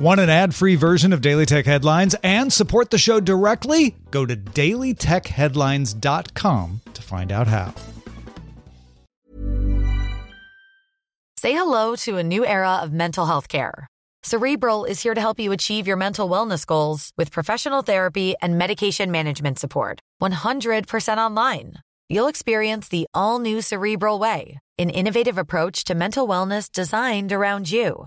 Want an ad free version of Daily Tech Headlines and support the show directly? Go to dailytechheadlines.com to find out how. Say hello to a new era of mental health care. Cerebral is here to help you achieve your mental wellness goals with professional therapy and medication management support. 100% online. You'll experience the all new Cerebral Way, an innovative approach to mental wellness designed around you.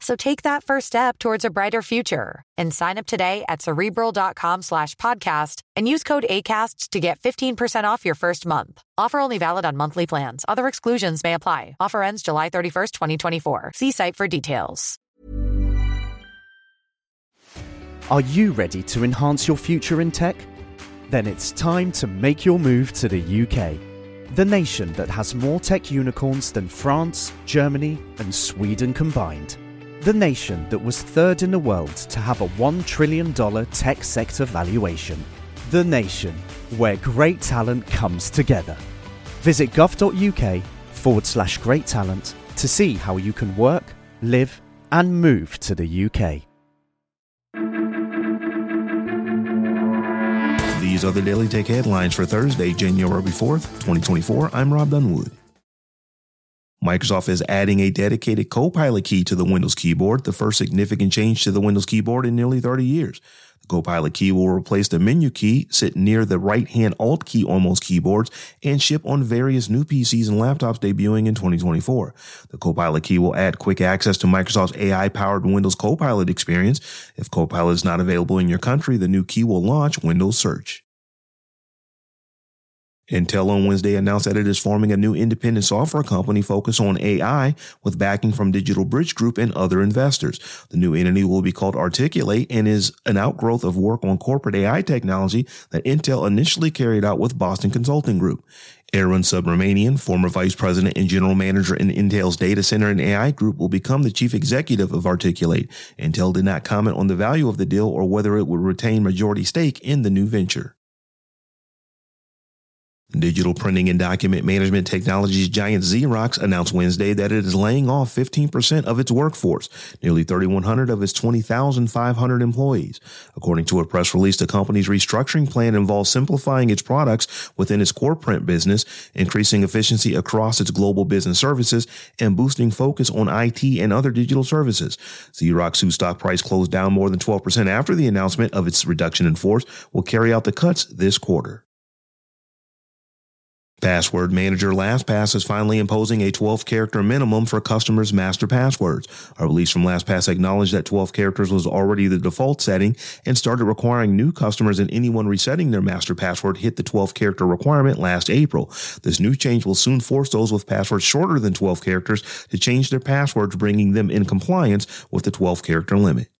So take that first step towards a brighter future and sign up today at cerebral.com slash podcast and use code ACasts to get 15% off your first month. Offer only valid on monthly plans. Other exclusions may apply. Offer ends July 31st, 2024. See site for details. Are you ready to enhance your future in tech? Then it's time to make your move to the UK. The nation that has more tech unicorns than France, Germany, and Sweden combined the nation that was third in the world to have a $1 trillion tech sector valuation. The nation where great talent comes together. Visit gov.uk forward slash great talent to see how you can work, live, and move to the UK. These are the Daily Tech headlines for Thursday, January 4th, 2024. I'm Rob Dunwood. Microsoft is adding a dedicated Copilot key to the Windows keyboard, the first significant change to the Windows keyboard in nearly 30 years. The Copilot key will replace the menu key, sit near the right hand Alt key on most keyboards, and ship on various new PCs and laptops debuting in 2024. The Copilot key will add quick access to Microsoft's AI powered Windows Copilot experience. If Copilot is not available in your country, the new key will launch Windows Search. Intel on Wednesday announced that it is forming a new independent software company focused on AI with backing from DigitalBridge Group and other investors. The new entity will be called Articul8 and is an outgrowth of work on corporate AI technology that Intel initially carried out with Boston Consulting Group. Arun Subramaniyan, former vice president and general manager in Intel's data center and AI group, will become the chief executive of Articul8. Intel did not comment on the value of the deal or whether it would retain majority stake in the new venture. Digital printing and document management technologies giant Xerox announced Wednesday that it is laying off 15% of its workforce, nearly 3,100 of its 20,500 employees. According to a press release, the company's restructuring plan involves simplifying its products within its core print business, increasing efficiency across its global business services, and boosting focus on IT and other digital services. Xerox, whose stock price closed down more than 12% after the announcement of its reduction in force, will carry out the cuts this quarter. Password Manager LastPass is finally imposing a 12 character minimum for customers' master passwords. A release from LastPass acknowledged that 12 characters was already the default setting and started requiring new customers and anyone resetting their master password hit the 12 character requirement last April. This new change will soon force those with passwords shorter than 12 characters to change their passwords, bringing them in compliance with the 12 character limit.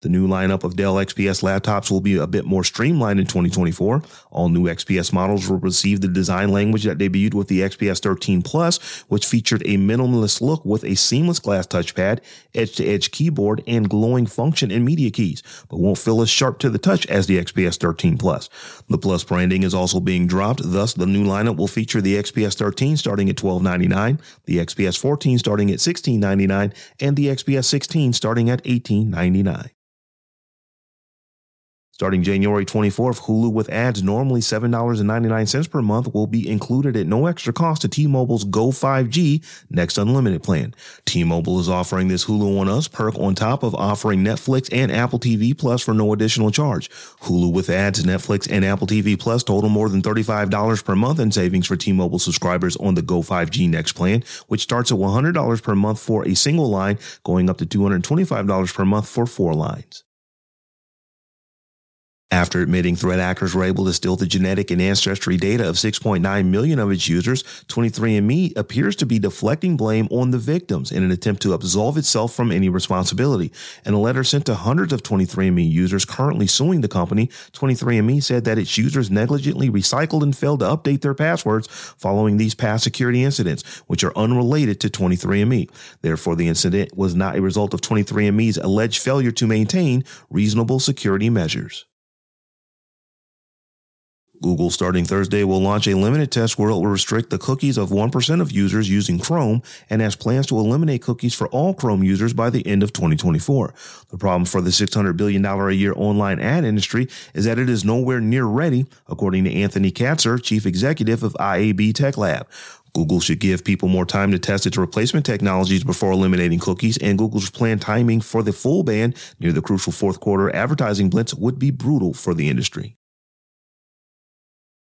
The new lineup of Dell XPS laptops will be a bit more streamlined in 2024. All new XPS models will receive the design language that debuted with the XPS 13 Plus, which featured a minimalist look with a seamless glass touchpad, edge-to-edge keyboard, and glowing function and media keys, but won't feel as sharp to the touch as the XPS 13 Plus. The Plus branding is also being dropped, thus the new lineup will feature the XPS 13 starting at $12.99, the XPS 14 starting at $16.99, and the XPS 16 starting at $18.99. Starting January 24th, Hulu with ads normally $7.99 per month will be included at no extra cost to T-Mobile's Go 5G Next Unlimited plan. T-Mobile is offering this Hulu on Us perk on top of offering Netflix and Apple TV Plus for no additional charge. Hulu with ads, Netflix, and Apple TV Plus total more than $35 per month in savings for T-Mobile subscribers on the Go 5G Next plan, which starts at $100 per month for a single line, going up to $225 per month for four lines. After admitting threat actors were able to steal the genetic and ancestry data of 6.9 million of its users, 23andMe appears to be deflecting blame on the victims in an attempt to absolve itself from any responsibility. In a letter sent to hundreds of 23andMe users currently suing the company, 23andMe said that its users negligently recycled and failed to update their passwords following these past security incidents, which are unrelated to 23andMe. Therefore, the incident was not a result of 23andMe's alleged failure to maintain reasonable security measures. Google starting Thursday will launch a limited test where it will restrict the cookies of 1% of users using Chrome and has plans to eliminate cookies for all Chrome users by the end of 2024. The problem for the $600 billion a year online ad industry is that it is nowhere near ready, according to Anthony Katsur, chief executive of IAB Tech Lab. Google should give people more time to test its replacement technologies before eliminating cookies, and Google's planned timing for the full ban near the crucial fourth quarter advertising blitz would be brutal for the industry.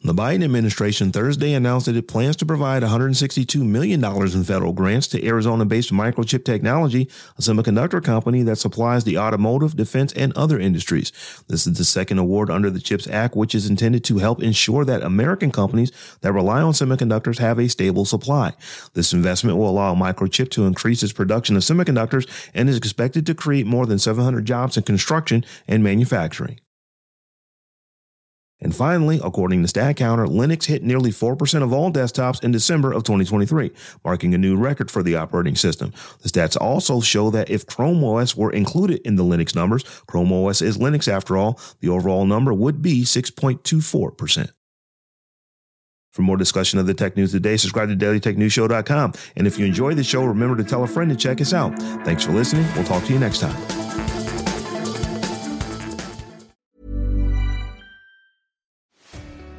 The Biden administration Thursday announced that it plans to provide $162 million in federal grants to Arizona based Microchip Technology, a semiconductor company that supplies the automotive, defense, and other industries. This is the second award under the CHIPS Act, which is intended to help ensure that American companies that rely on semiconductors have a stable supply. This investment will allow Microchip to increase its production of semiconductors and is expected to create more than 700 jobs in construction and manufacturing. And finally, according to StatCounter, Linux hit nearly 4% of all desktops in December of 2023, marking a new record for the operating system. The stats also show that if Chrome OS were included in the Linux numbers, Chrome OS is Linux after all, the overall number would be 6.24%. For more discussion of the tech news today, subscribe to dailytechnewsshow.com. And if you enjoy the show, remember to tell a friend to check us out. Thanks for listening. We'll talk to you next time.